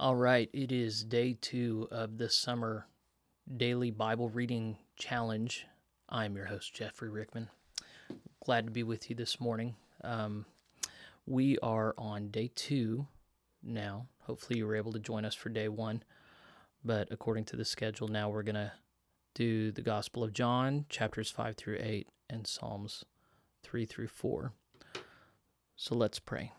All right, it is day two of the summer daily Bible reading challenge. I'm your host, Jeffrey Rickman. Glad to be with you this morning. Um, we are on day two now. Hopefully, you were able to join us for day one. But according to the schedule, now we're going to do the Gospel of John, chapters 5 through 8, and Psalms 3 through 4. So let's pray.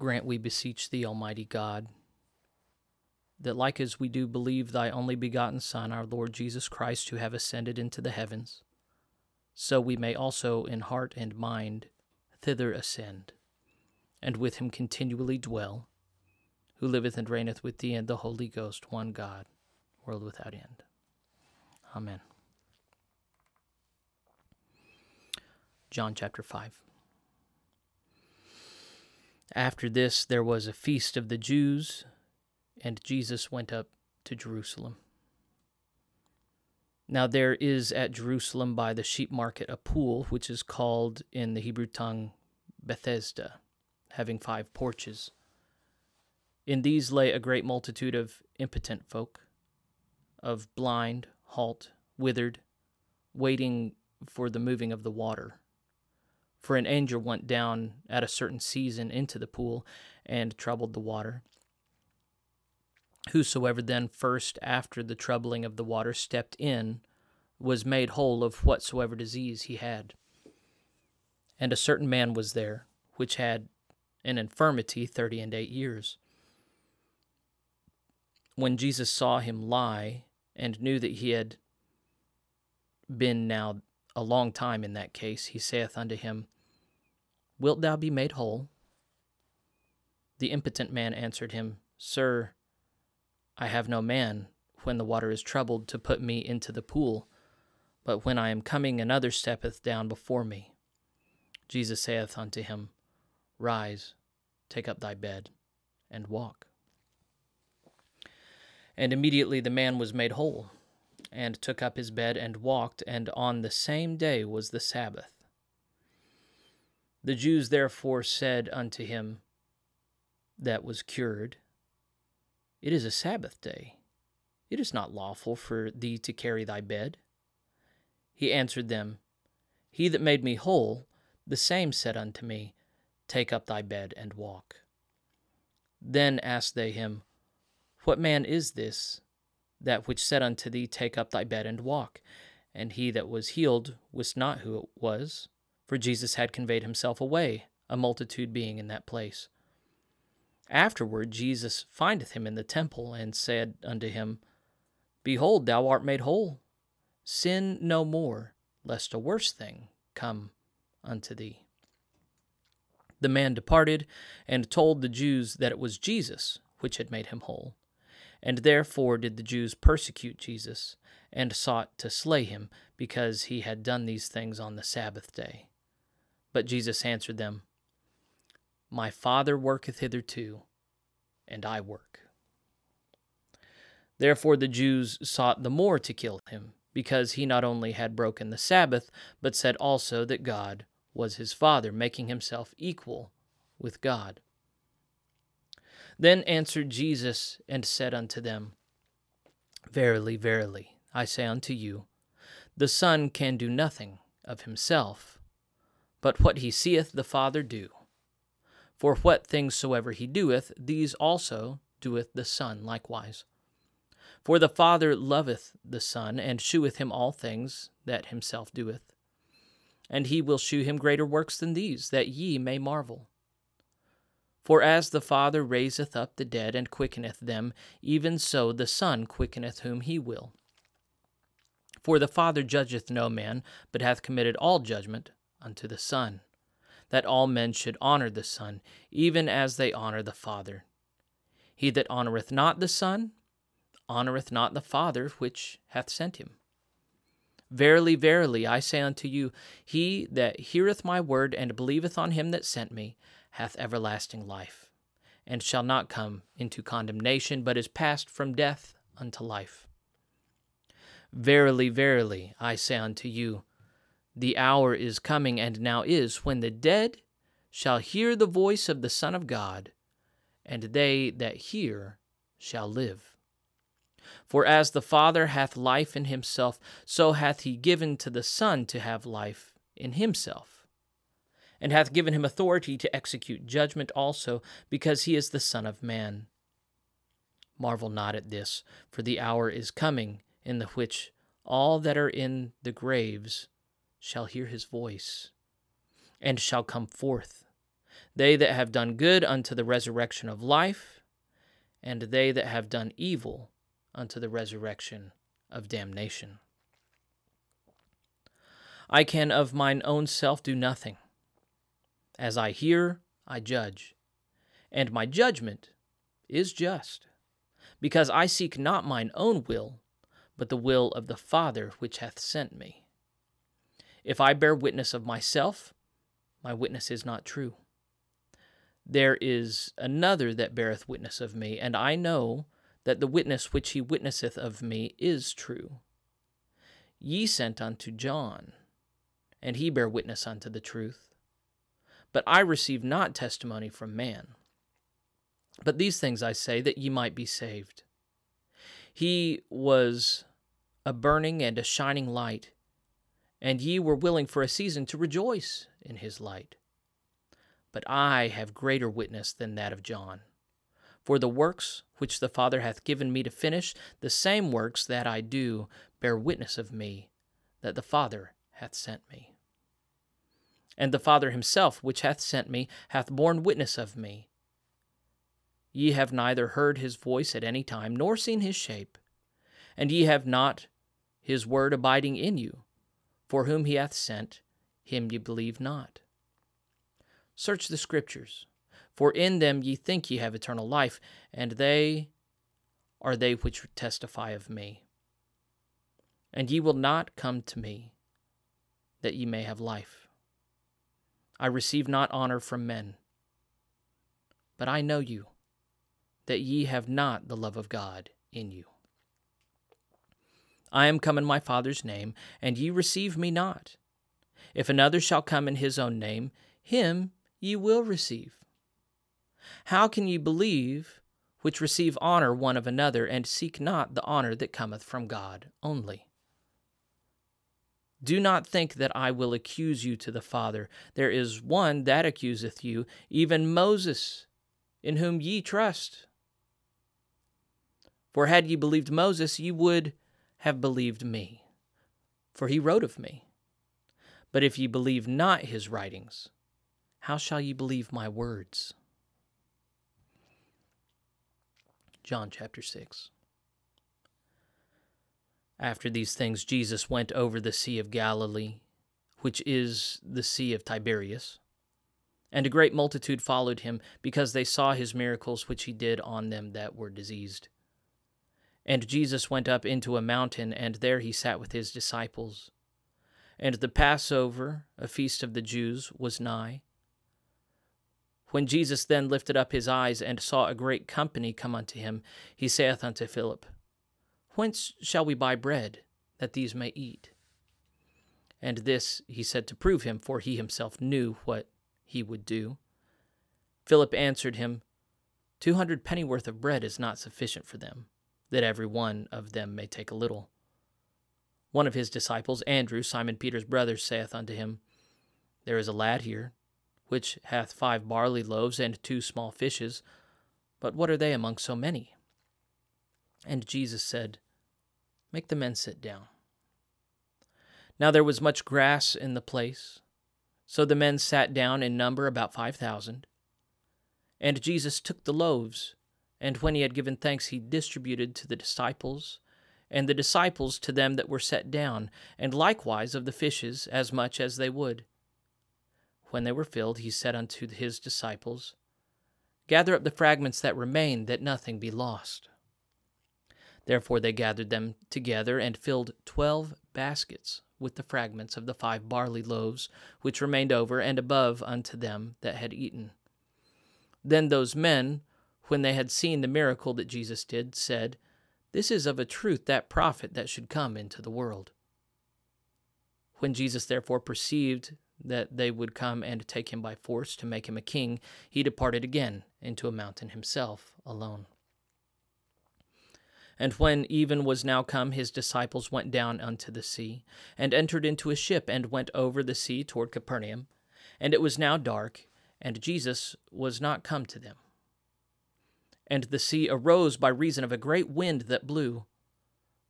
Grant, we beseech thee, Almighty God, that like as we do believe thy only begotten Son, our Lord Jesus Christ, to have ascended into the heavens, so we may also in heart and mind thither ascend, and with him continually dwell, who liveth and reigneth with thee and the Holy Ghost, one God, world without end. Amen. John chapter 5. After this, there was a feast of the Jews, and Jesus went up to Jerusalem. Now, there is at Jerusalem by the sheep market a pool, which is called in the Hebrew tongue Bethesda, having five porches. In these lay a great multitude of impotent folk, of blind, halt, withered, waiting for the moving of the water. For an angel went down at a certain season into the pool and troubled the water. Whosoever then first after the troubling of the water stepped in was made whole of whatsoever disease he had. And a certain man was there, which had an infirmity thirty and eight years. When Jesus saw him lie, and knew that he had been now a long time in that case, he saith unto him, Wilt thou be made whole? The impotent man answered him, Sir, I have no man, when the water is troubled, to put me into the pool, but when I am coming, another steppeth down before me. Jesus saith unto him, Rise, take up thy bed, and walk. And immediately the man was made whole and took up his bed and walked, and on the same day was the Sabbath. The Jews therefore said unto him that was cured, It is a Sabbath day. It is not lawful for thee to carry thy bed. He answered them, He that made me whole, the same said unto me, Take up thy bed and walk. Then asked they him, What man is this that which said unto thee, Take up thy bed and walk. And he that was healed wist not who it was, for Jesus had conveyed himself away, a multitude being in that place. Afterward Jesus findeth him in the temple, and said unto him, Behold, thou art made whole. Sin no more, lest a worse thing come unto thee. The man departed, and told the Jews that it was Jesus which had made him whole. And therefore did the Jews persecute Jesus, and sought to slay him, because he had done these things on the Sabbath day. But Jesus answered them, My Father worketh hitherto, and I work. Therefore the Jews sought the more to kill him, because he not only had broken the Sabbath, but said also that God was his Father, making himself equal with God. Then answered Jesus and said unto them, Verily, verily, I say unto you, the Son can do nothing of himself, but what he seeth the Father do. For what things soever he doeth, these also doeth the Son likewise. For the Father loveth the Son, and sheweth him all things that himself doeth. And he will shew him greater works than these, that ye may marvel. For as the Father raiseth up the dead and quickeneth them, even so the Son quickeneth whom he will. For the Father judgeth no man, but hath committed all judgment unto the Son, that all men should honor the Son, even as they honor the Father. He that honoureth not the Son, honoureth not the Father which hath sent him. Verily, verily, I say unto you, he that heareth my word and believeth on him that sent me hath everlasting life, and shall not come into condemnation, but is passed from death unto life. Verily, verily, I say unto you, the hour is coming, and now is, when the dead shall hear the voice of the Son of God, and they that hear shall live. For as the Father hath life in himself, so hath he given to the Son to have life in himself, and hath given him authority to execute judgment also, because he is the Son of Man. Marvel not at this, for the hour is coming in the which all that are in the graves shall hear his voice, and shall come forth. They that have done good unto the resurrection of life, and they that have done evil unto the resurrection of damnation. I can of mine own self do nothing. As I hear, I judge, and my judgment is just, because I seek not mine own will, but the will of the Father which hath sent me. If I bear witness of myself, my witness is not true. There is another that beareth witness of me, and I know that the witness which he witnesseth of me is true. Ye sent unto John, and he bare witness unto the truth. But I receive not testimony from man. But these things I say that ye might be saved. He was a burning and a shining light, and ye were willing for a season to rejoice in his light. But I have greater witness than that of John. For the works which the Father hath given me to finish, the same works that I do bear witness of me, that the Father hath sent me. And the Father himself, which hath sent me, hath borne witness of me. Ye have neither heard his voice at any time, nor seen his shape, and ye have not his word abiding in you. For whom he hath sent, him ye believe not. Search the Scriptures, for in them ye think ye have eternal life, and they are they which testify of me. And ye will not come to me, that ye may have life. I receive not honor from men, but I know you, that ye have not the love of God in you. I am come in my Father's name, and ye receive me not. If another shall come in his own name, him ye will receive. How can ye believe which receive honor one of another, and seek not the honor that cometh from God only? Do not think that I will accuse you to the Father. There is one that accuseth you, even Moses, in whom ye trust. For had ye believed Moses, ye would have believed me, for he wrote of me. But if ye believe not his writings, how shall ye believe my words? John chapter 6. After these things, Jesus went over the Sea of Galilee, which is the Sea of Tiberias. And a great multitude followed him, because they saw his miracles which he did on them that were diseased. And Jesus went up into a mountain, and there he sat with his disciples. And the Passover, a feast of the Jews, was nigh. When Jesus then lifted up his eyes and saw a great company come unto him, he saith unto Philip, Whence shall we buy bread, that these may eat? And this he said to prove him, for he himself knew what he would do. Philip answered him, Two hundred pennyworth of bread is not sufficient for them that every one of them may take a little. One of his disciples, Andrew, Simon Peter's brother, saith unto him, There is a lad here, which hath five barley loaves and two small fishes, but what are they among so many? And Jesus said, Make the men sit down. Now there was much grass in the place, so the men sat down in number about five thousand. And Jesus took the loaves, and when he had given thanks, he distributed to the disciples, and the disciples to them that were set down, and likewise of the fishes as much as they would. When they were filled, he said unto his disciples, Gather up the fragments that remain, that nothing be lost. Therefore they gathered them together, and filled twelve baskets with the fragments of the five barley loaves which remained over and above unto them that had eaten. Then those men when they had seen the miracle that Jesus did, said, This is of a truth that prophet that should come into the world. When Jesus therefore perceived that they would come and take him by force to make him a king, he departed again into a mountain himself alone. And when even was now come, his disciples went down unto the sea, and entered into a ship, and went over the sea toward Capernaum. And it was now dark, and Jesus was not come to them. And the sea arose by reason of a great wind that blew.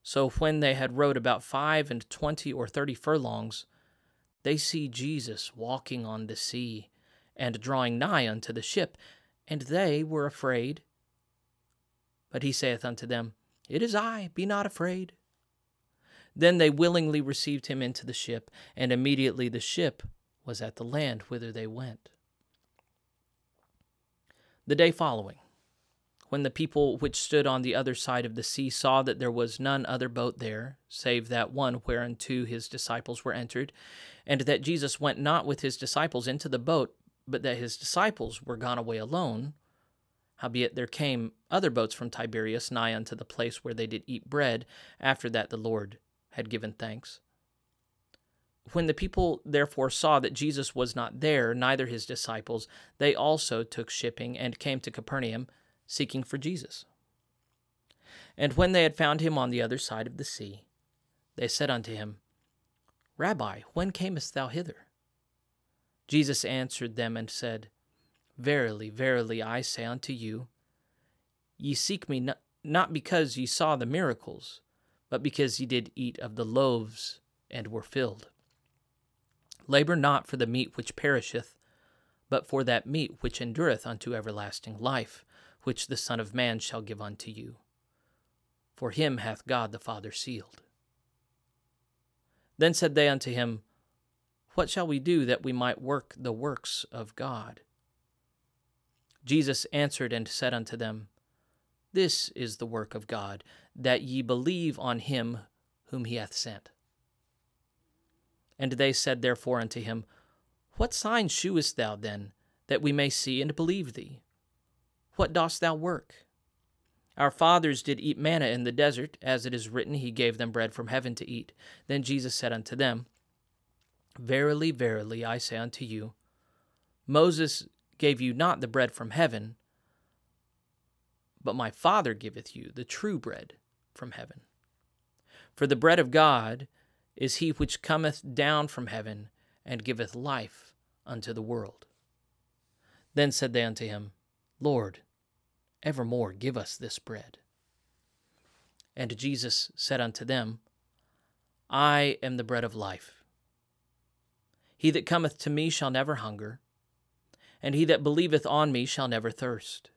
So when they had rowed about five and twenty or thirty furlongs, they see Jesus walking on the sea, and drawing nigh unto the ship, and they were afraid. But he saith unto them, It is I, be not afraid. Then they willingly received him into the ship, and immediately the ship was at the land whither they went. The day following, when the people which stood on the other side of the sea saw that there was none other boat there, save that one whereunto his disciples were entered, and that Jesus went not with his disciples into the boat, but that his disciples were gone away alone, howbeit there came other boats from Tiberias nigh unto the place where they did eat bread, after that the Lord had given thanks. When the people therefore saw that Jesus was not there, neither his disciples, they also took shipping and came to Capernaum seeking for Jesus. And when they had found him on the other side of the sea, they said unto him, Rabbi, when camest thou hither? Jesus answered them and said, Verily, verily, I say unto you, ye seek me not, not because ye saw the miracles, but because ye did eat of the loaves and were filled. Labor not for the meat which perisheth, but for that meat which endureth unto everlasting life, which the Son of Man shall give unto you. For him hath God the Father sealed. Then said they unto him, What shall we do that we might work the works of God? Jesus answered and said unto them, This is the work of God, that ye believe on him whom he hath sent. And they said therefore unto him, What sign shewest thou then, that we may see and believe thee? What dost thou work? Our fathers did eat manna in the desert, as it is written, He gave them bread from heaven to eat. Then Jesus said unto them, Verily, verily, I say unto you, Moses gave you not the bread from heaven, but my Father giveth you the true bread from heaven. For the bread of God is he which cometh down from heaven and giveth life unto the world. Then said they unto him, Lord, evermore give us this bread. And Jesus said unto them, I am the bread of life. He that cometh to me shall never hunger, and he that believeth on me shall never thirst.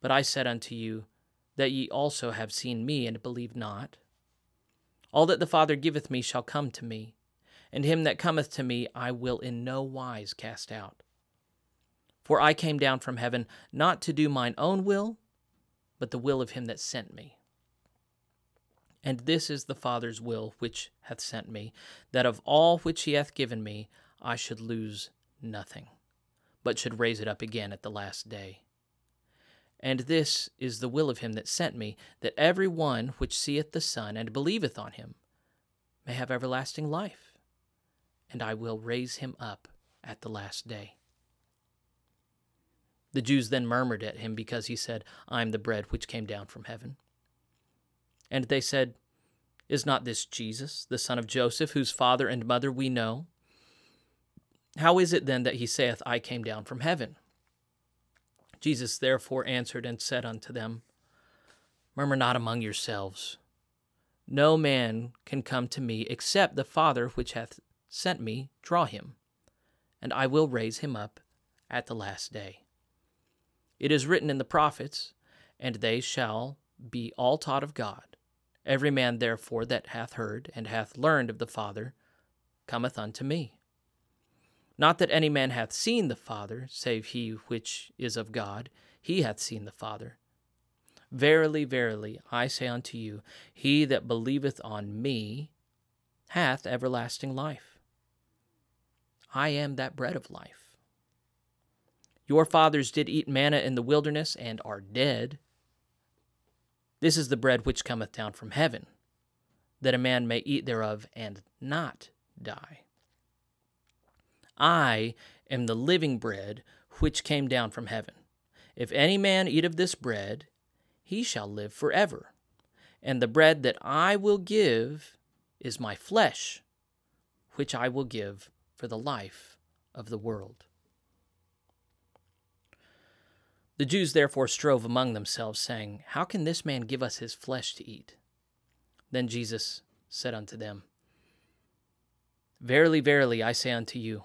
But I said unto you, that ye also have seen me and believe not. All that the Father giveth me shall come to me, and him that cometh to me I will in no wise cast out. For I came down from heaven not to do mine own will, but the will of him that sent me. And this is the Father's will which hath sent me, that of all which he hath given me I should lose nothing, but should raise it up again at the last day. And this is the will of him that sent me, that every one which seeth the Son and believeth on him may have everlasting life, and I will raise him up at the last day. The Jews then murmured at him because he said, I am the bread which came down from heaven. And they said, Is not this Jesus, the son of Joseph, whose father and mother we know? How is it then that he saith, I came down from heaven? Jesus therefore answered and said unto them, Murmur not among yourselves. No man can come to me except the Father which hath sent me draw him, and I will raise him up at the last day. It is written in the prophets, and they shall be all taught of God. Every man, therefore, that hath heard and hath learned of the Father cometh unto me. Not that any man hath seen the Father, save he which is of God, he hath seen the Father. Verily, verily, I say unto you, he that believeth on me hath everlasting life. I am that bread of life. Your fathers did eat manna in the wilderness and are dead. This is the bread which cometh down from heaven, that a man may eat thereof and not die. I am the living bread which came down from heaven. If any man eat of this bread, he shall live forever. And the bread that I will give is my flesh, which I will give for the life of the world. The Jews therefore strove among themselves, saying, How can this man give us his flesh to eat? Then Jesus said unto them, Verily, verily, I say unto you,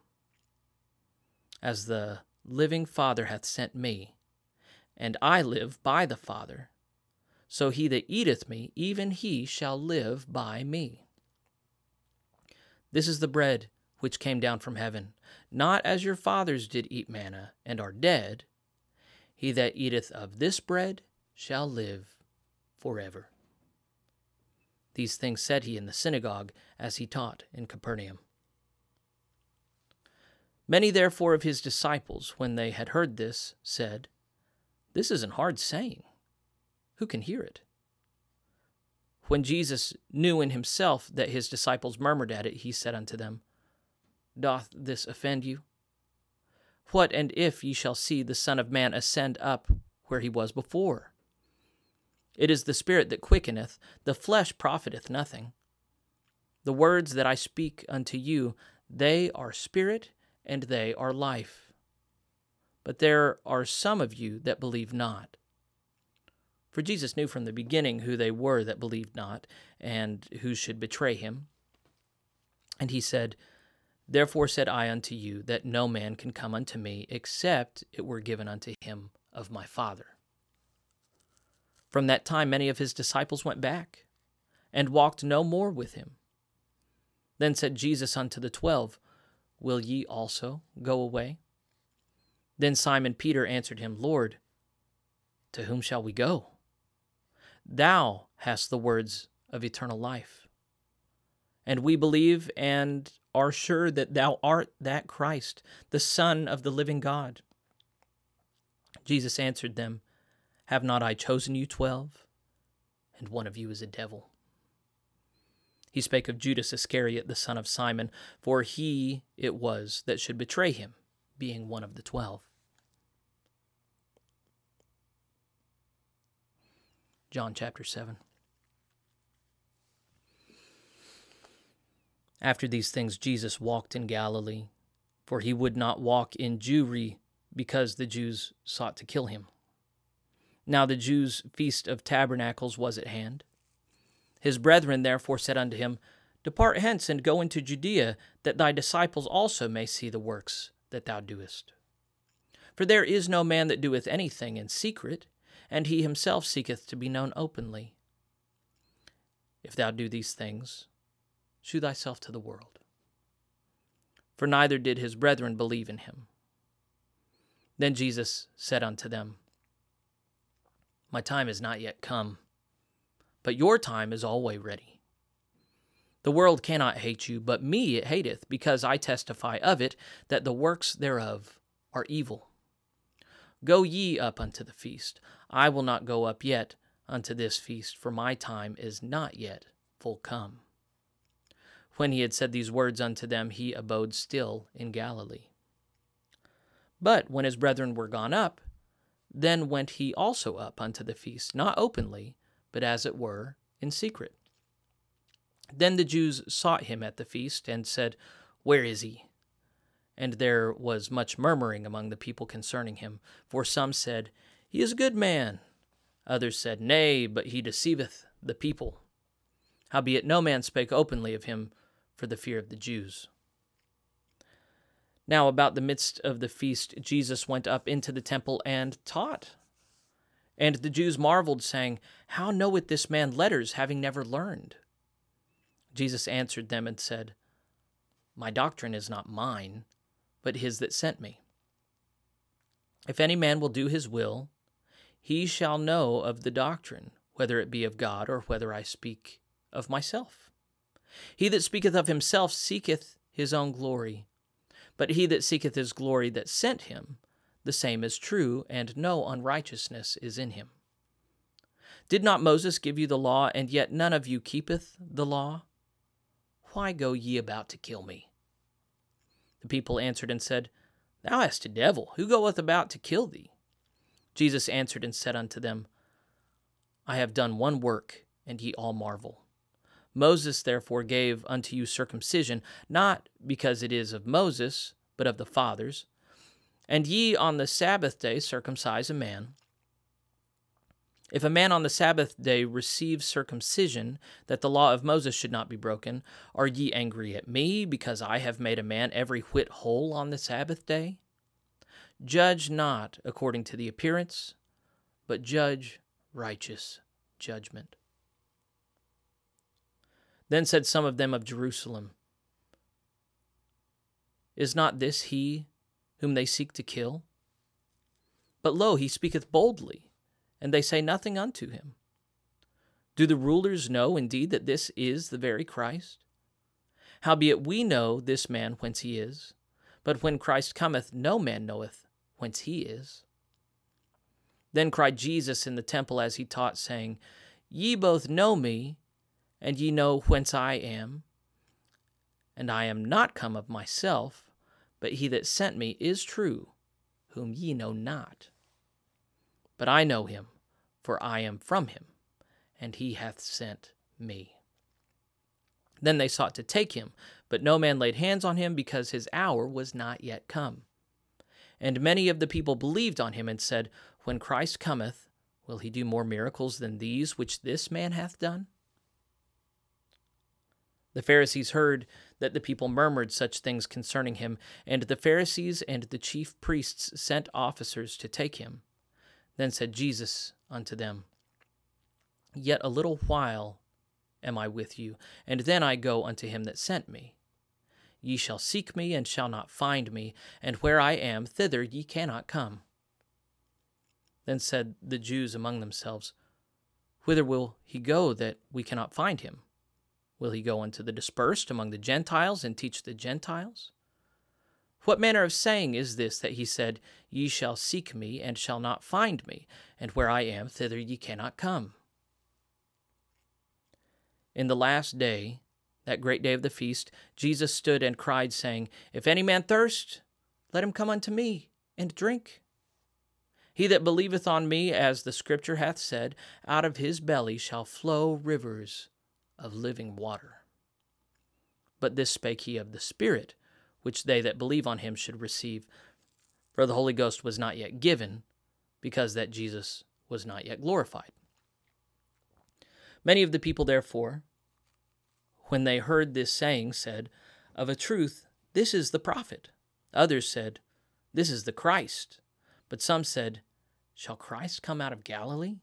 As the living Father hath sent me, and I live by the Father, so he that eateth me, even he shall live by me. This is the bread which came down from heaven, not as your fathers did eat manna, and are dead. He that eateth of this bread shall live forever. These things said he in the synagogue as he taught in Capernaum. Many therefore of his disciples, when they had heard this, said, This is an hard saying. Who can hear it? When Jesus knew in himself that his disciples murmured at it, he said unto them, Doth this offend you? What and if ye shall see the Son of Man ascend up where he was before? It is the Spirit that quickeneth, the flesh profiteth nothing. The words that I speak unto you, they are spirit and they are life. But there are some of you that believe not. For Jesus knew from the beginning who they were that believed not, and who should betray him. And he said, Therefore said I unto you, that no man can come unto me, except it were given unto him of my Father. From that time, many of his disciples went back and walked no more with him. Then said Jesus unto the twelve, Will ye also go away? Then Simon Peter answered him, Lord, to whom shall we go? Thou hast the words of eternal life. And we believe and are sure that thou art that Christ, the Son of the living God. Jesus answered them, have not I chosen you twelve? And one of you is a devil. He spake of Judas Iscariot, the son of Simon, for he it was that should betray him, being one of the twelve. John chapter 7. After these things, Jesus walked in Galilee, for he would not walk in Jewry, because the Jews sought to kill him. Now the Jews' feast of tabernacles was at hand. His brethren therefore said unto him, Depart hence and go into Judea, that thy disciples also may see the works that thou doest. For there is no man that doeth anything in secret, and he himself seeketh to be known openly. If thou do these things, shew thyself to the world. For neither did his brethren believe in him. Then Jesus said unto them, my time is not yet come, but your time is always ready. The world cannot hate you, but me it hateth, because I testify of it that the works thereof are evil. Go ye up unto the feast. I will not go up yet unto this feast, for my time is not yet full come. When he had said these words unto them, he abode still in Galilee. But when his brethren were gone up, then went he also up unto the feast, not openly, but as it were in secret. Then the Jews sought him at the feast, and said, Where is he? And there was much murmuring among the people concerning him. For some said, He is a good man. Others said, Nay, but he deceiveth the people. Howbeit no man spake openly of him for the fear of the Jews. Now, about the midst of the feast, Jesus went up into the temple and taught. And the Jews marveled, saying, How knoweth this man letters, having never learned? Jesus answered them and said, My doctrine is not mine, but his that sent me. If any man will do his will, he shall know of the doctrine, whether it be of God or whether I speak of myself. He that speaketh of himself seeketh his own glory, but he that seeketh his glory that sent him, the same is true, and no unrighteousness is in him. Did not Moses give you the law, and yet none of you keepeth the law? Why go ye about to kill me? The people answered and said, Thou hast a devil. Who goeth about to kill thee? Jesus answered and said unto them, I have done one work, and ye all marvel. Moses therefore gave unto you circumcision, not because it is of Moses, but of the fathers. And ye on the Sabbath day circumcise a man. If a man on the Sabbath day receive circumcision, that the law of Moses should not be broken, are ye angry at me, because I have made a man every whit whole on the Sabbath day? Judge not according to the appearance, but judge righteous judgment. Then said some of them of Jerusalem, Is not this he whom they seek to kill? But lo, he speaketh boldly and they say nothing unto him. Do the rulers know indeed that this is the very Christ? Howbeit we know this man whence he is, but when Christ cometh, no man knoweth whence he is. Then cried Jesus in the temple as he taught, saying, Ye both know me, and ye know whence I am. And I am not come of myself, but he that sent me is true, whom ye know not. But I know him, for I am from him, and he hath sent me. Then they sought to take him, but no man laid hands on him, because his hour was not yet come. And many of the people believed on him, and said, When Christ cometh, will he do more miracles than these which this man hath done? The Pharisees heard that the people murmured such things concerning him, and the Pharisees and the chief priests sent officers to take him. Then said Jesus unto them, Yet a little while am I with you, and then I go unto him that sent me. Ye shall seek me, and shall not find me, and where I am, thither ye cannot come. Then said the Jews among themselves, Whither will he go that we cannot find him? Will he go unto the dispersed among the Gentiles, and teach the Gentiles? What manner of saying is this that he said, Ye shall seek me, and shall not find me, and where I am, thither ye cannot come? In the last day, that great day of the feast, Jesus stood and cried, saying, If any man thirst, let him come unto me and drink. He that believeth on me, as the Scripture hath said, out of his belly shall flow rivers of living water. But this spake he of the Spirit which they that believe on him should receive. For the Holy Ghost was not yet given, because that Jesus was not yet glorified. Many of the people, therefore, when they heard this saying, said, Of a truth, this is the prophet. Others said, This is the Christ. But some said, Shall Christ come out of Galilee?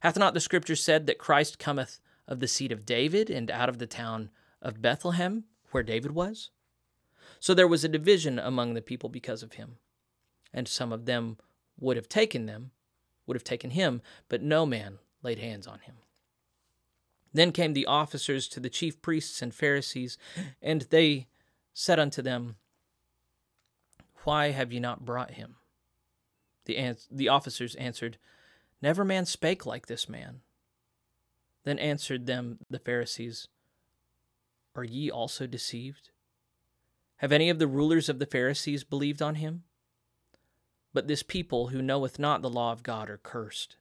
Hath not the Scripture said that Christ cometh of the seed of David and out of the town of Bethlehem, where David was? So there was a division among the people because of him. And some of them would have taken them, would have taken him, but no man laid hands on him. Then came the officers to the chief priests and Pharisees, and they said unto them, Why have ye not brought him? The, ans- the officers answered, Never man spake like this man. Then answered them the Pharisees, Are ye also deceived? Have any of the rulers of the Pharisees believed on him? But this people who knoweth not the law of God are cursed.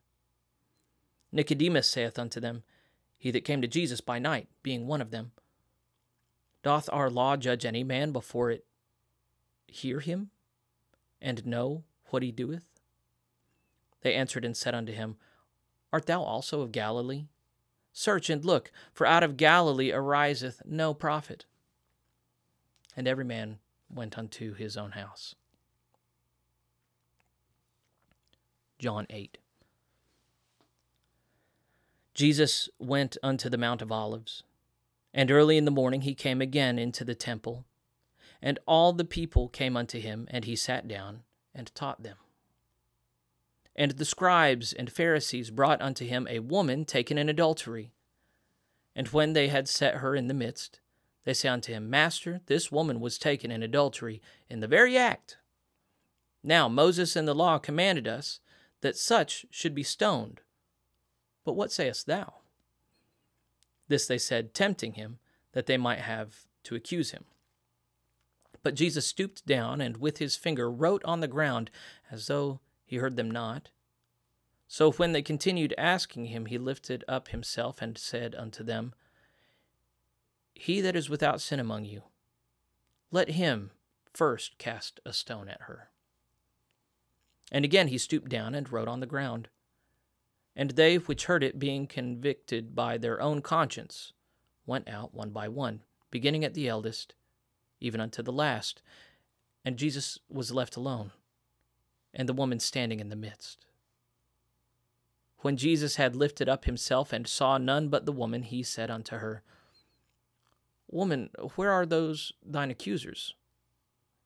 Nicodemus saith unto them, He that came to Jesus by night, being one of them, Doth our law judge any man before it hear him, and know what he doeth? They answered and said unto him, Art thou also of Galilee? Search and look, for out of Galilee ariseth no prophet and every man went unto his own house. John 8. Jesus went unto the Mount of Olives, and early in the morning he came again into the temple. And all the people came unto him, and he sat down and taught them. And the scribes and Pharisees brought unto him a woman taken in adultery. And when they had set her in the midst, they say unto him, Master, this woman was taken in adultery in the very act. Now Moses in the law commanded us that such should be stoned. But what sayest thou? This they said, tempting him, that they might have to accuse him. But Jesus stooped down and with his finger wrote on the ground, as though he heard them not. So when they continued asking him, he lifted up himself and said unto them, He that is without sin among you, let him first cast a stone at her. And again he stooped down and wrote on the ground. And they which heard it, being convicted by their own conscience, went out one by one, beginning at the eldest, even unto the last. And Jesus was left alone, and the woman standing in the midst. When Jesus had lifted up himself and saw none but the woman, he said unto her, Woman, where are those thine accusers?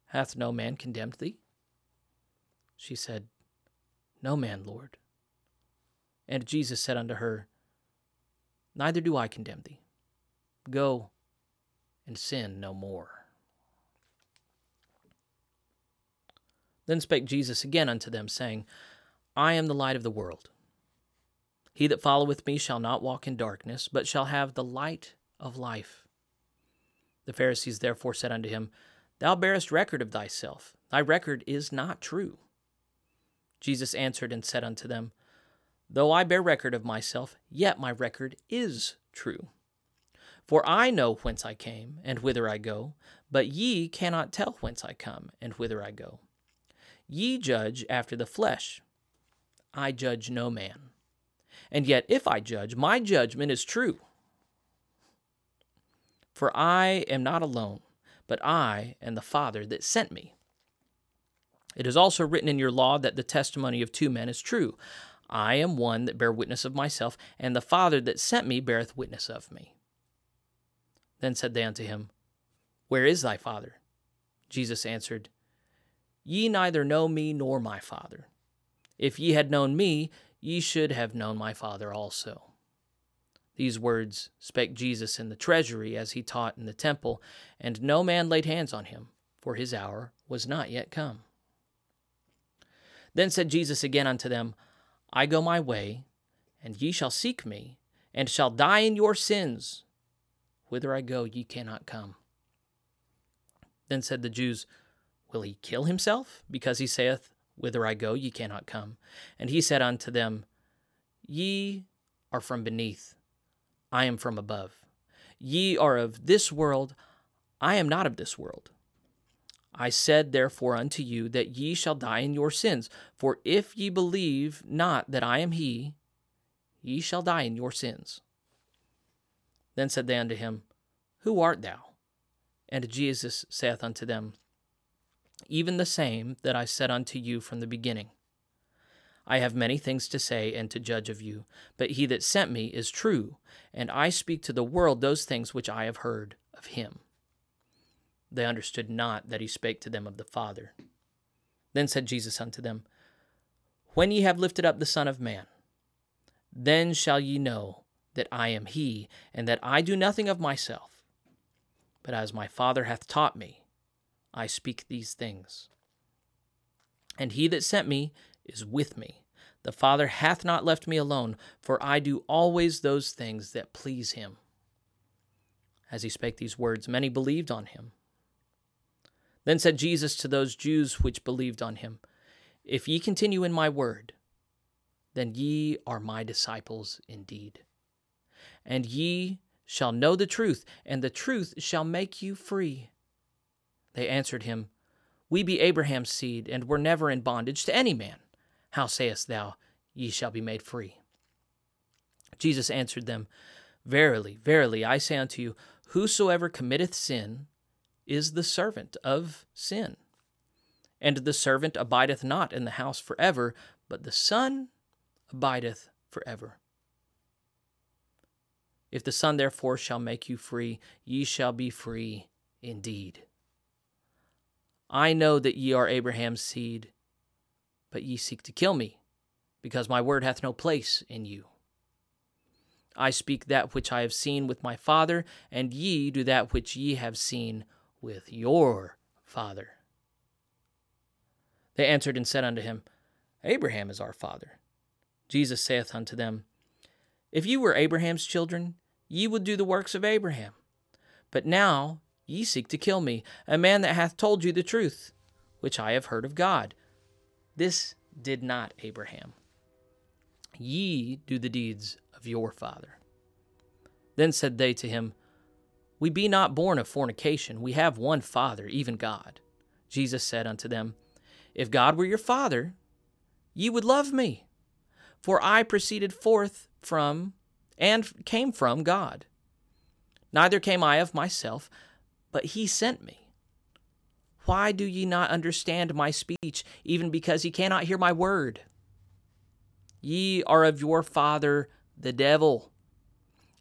Hath no man condemned thee? She said, No man, Lord. And Jesus said unto her, Neither do I condemn thee. Go and sin no more. Then spake Jesus again unto them, saying, I am the light of the world. He that followeth me shall not walk in darkness, but shall have the light of life. The Pharisees therefore said unto him, Thou bearest record of thyself, thy record is not true. Jesus answered and said unto them, Though I bear record of myself, yet my record is true. For I know whence I came, and whither I go, but ye cannot tell whence I come, and whither I go. Ye judge after the flesh. I judge no man. And yet, if I judge, my judgment is true. For I am not alone, but I and the Father that sent me. It is also written in your law that the testimony of two men is true. I am one that bear witness of myself, and the Father that sent me beareth witness of me. Then said they unto him, Where is thy Father? Jesus answered, Ye neither know me nor my Father. If ye had known me, ye should have known my Father also. These words spake Jesus in the treasury as he taught in the temple, and no man laid hands on him, for his hour was not yet come. Then said Jesus again unto them, I go my way, and ye shall seek me, and shall die in your sins. Whither I go, ye cannot come. Then said the Jews, Will he kill himself, because he saith, Whither I go, ye cannot come? And he said unto them, Ye are from beneath, I am from above. Ye are of this world, I am not of this world. I said therefore unto you that ye shall die in your sins. For if ye believe not that I am he, ye shall die in your sins. Then said they unto him, Who art thou? And Jesus saith unto them, Even the same that I said unto you from the beginning. I have many things to say and to judge of you, but he that sent me is true, and I speak to the world those things which I have heard of him. They understood not that he spake to them of the Father. Then said Jesus unto them, When ye have lifted up the Son of Man, then shall ye know that I am he, and that I do nothing of myself. But as my Father hath taught me, I speak these things. And he that sent me is with me. The Father hath not left me alone, for I do always those things that please him. As he spake these words, many believed on him. Then said Jesus to those Jews which believed on him, If ye continue in my word, then ye are my disciples indeed. And ye shall know the truth, and the truth shall make you free. They answered him, We be Abraham's seed, and were never in bondage to any man. How sayest thou, Ye shall be made free? Jesus answered them, Verily, verily, I say unto you, whosoever committeth sin is the servant of sin. And the servant abideth not in the house forever, but the Son abideth for forever. If the Son therefore shall make you free, ye shall be free indeed. I know that ye are Abraham's seed, but ye seek to kill me, because my word hath no place in you. I speak that which I have seen with my father, and ye do that which ye have seen with your father. They answered and said unto him, Abraham is our father. Jesus saith unto them, If ye were Abraham's children, ye would do the works of Abraham. But now ye seek to kill me, a man that hath told you the truth, which I have heard of God. This did not Abraham. Ye do the deeds of your father. Then said they to him, We be not born of fornication, we have one Father, even God. Jesus said unto them, If God were your Father, ye would love me, for I proceeded forth from and came from God. Neither came I of myself, but he sent me. Why do ye not understand my speech, even because ye cannot hear my word? Ye are of your father the devil,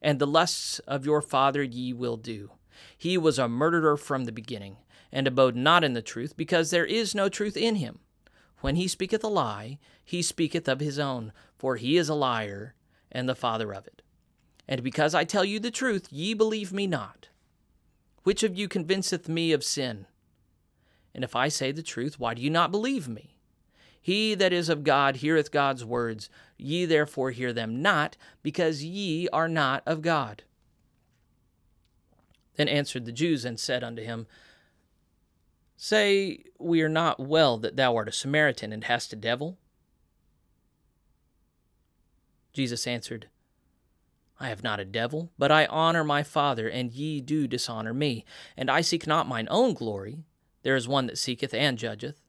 and the lusts of your father ye will do. He was a murderer from the beginning, and abode not in the truth, because there is no truth in him. When he speaketh a lie, he speaketh of his own, for he is a liar, and the father of it. And because I tell you the truth, ye believe me not. Which of you convinceth me of sin? And if I say the truth, why do you not believe me? He that is of God heareth God's words. Ye therefore hear them not, because ye are not of God. Then answered the Jews and said unto him, Say we are not well that thou art a Samaritan and hast a devil? Jesus answered, I have not a devil, but I honor my Father, and ye do dishonor me. And I seek not mine own glory. There is one that seeketh and judgeth.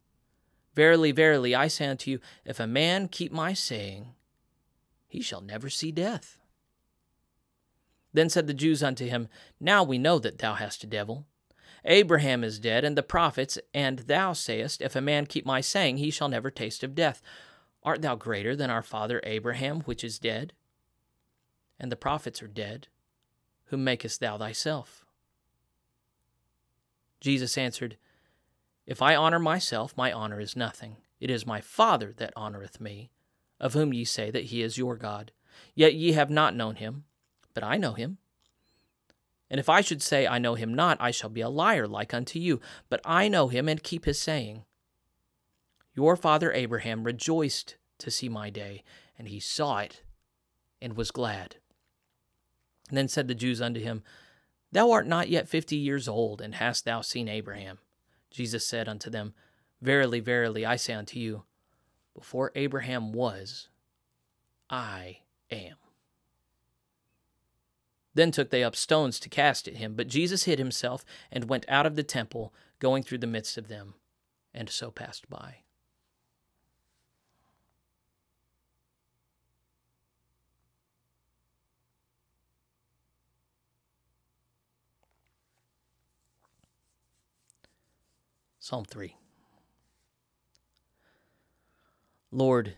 Verily, verily, I say unto you, if a man keep my saying, he shall never see death. Then said the Jews unto him, Now we know that thou hast a devil. Abraham is dead, and the prophets, and thou sayest, If a man keep my saying, he shall never taste of death. Art thou greater than our father Abraham, which is dead? And the prophets are dead. Whom makest thou thyself? Jesus answered, if I honor myself, my honor is nothing. It is my Father that honoreth me, of whom ye say that he is your God. Yet ye have not known him, but I know him. And if I should say I know him not, I shall be a liar like unto you. But I know him and keep his saying. Your father Abraham rejoiced to see my day, and he saw it and was glad. And then said the Jews unto him, Thou art not yet fifty years old, and hast thou seen Abraham? Jesus said unto them, Verily, verily, I say unto you, before Abraham was, I am. Then took they up stones to cast at him, but Jesus hid himself and went out of the temple, going through the midst of them, and so passed by. Psalm 3. Lord,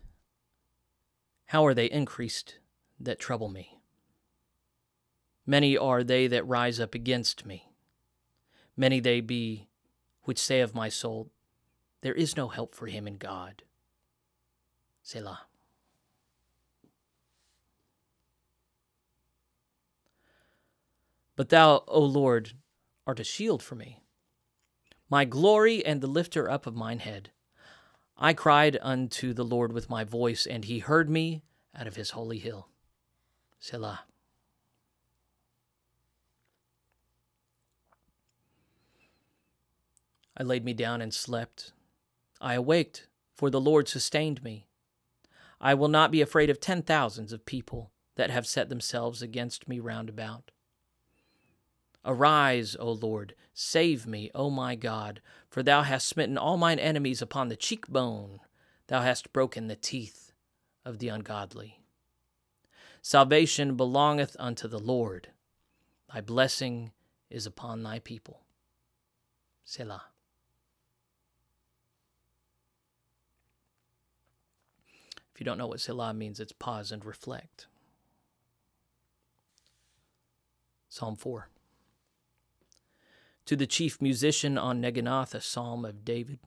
how are they increased that trouble me? Many are they that rise up against me. Many they be which say of my soul, There is no help for him in God. Selah. But thou, O Lord, art a shield for me my glory and the lifter up of mine head. I cried unto the Lord with my voice, and he heard me out of his holy hill. Selah. I laid me down and slept. I awaked, for the Lord sustained me. I will not be afraid of ten thousands of people that have set themselves against me round about. Arise, O Lord, save me, O my God, for thou hast smitten all mine enemies upon the cheekbone, thou hast broken the teeth of the ungodly. Salvation belongeth unto the Lord, thy blessing is upon thy people. Selah. If you don't know what Selah means, it's pause and reflect. Psalm 4. To the chief musician on Neginoth, a psalm of David.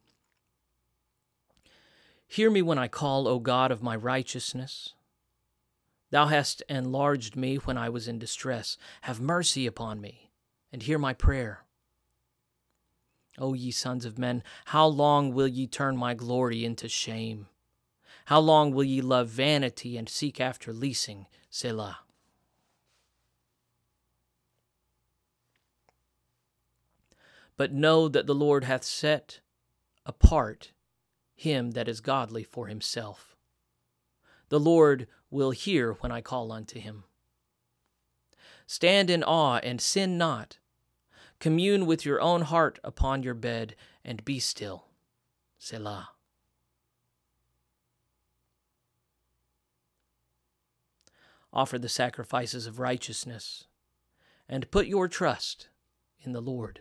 Hear me when I call, O God of my righteousness. Thou hast enlarged me when I was in distress. Have mercy upon me, and hear my prayer. O ye sons of men, how long will ye turn my glory into shame? How long will ye love vanity and seek after leasing? Selah. But know that the Lord hath set apart him that is godly for himself. The Lord will hear when I call unto him. Stand in awe and sin not. Commune with your own heart upon your bed and be still. Selah. Offer the sacrifices of righteousness and put your trust in the Lord.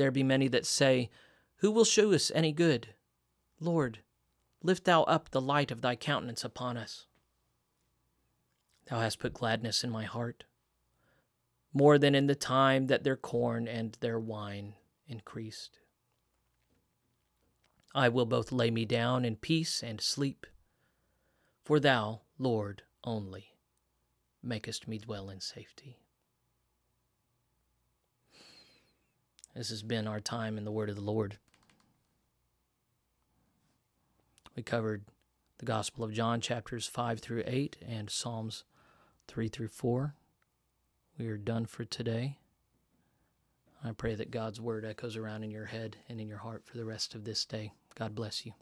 There be many that say, Who will show us any good? Lord, lift thou up the light of thy countenance upon us. Thou hast put gladness in my heart, more than in the time that their corn and their wine increased. I will both lay me down in peace and sleep, for thou, Lord, only makest me dwell in safety. This has been our time in the Word of the Lord. We covered the Gospel of John, chapters 5 through 8, and Psalms 3 through 4. We are done for today. I pray that God's Word echoes around in your head and in your heart for the rest of this day. God bless you.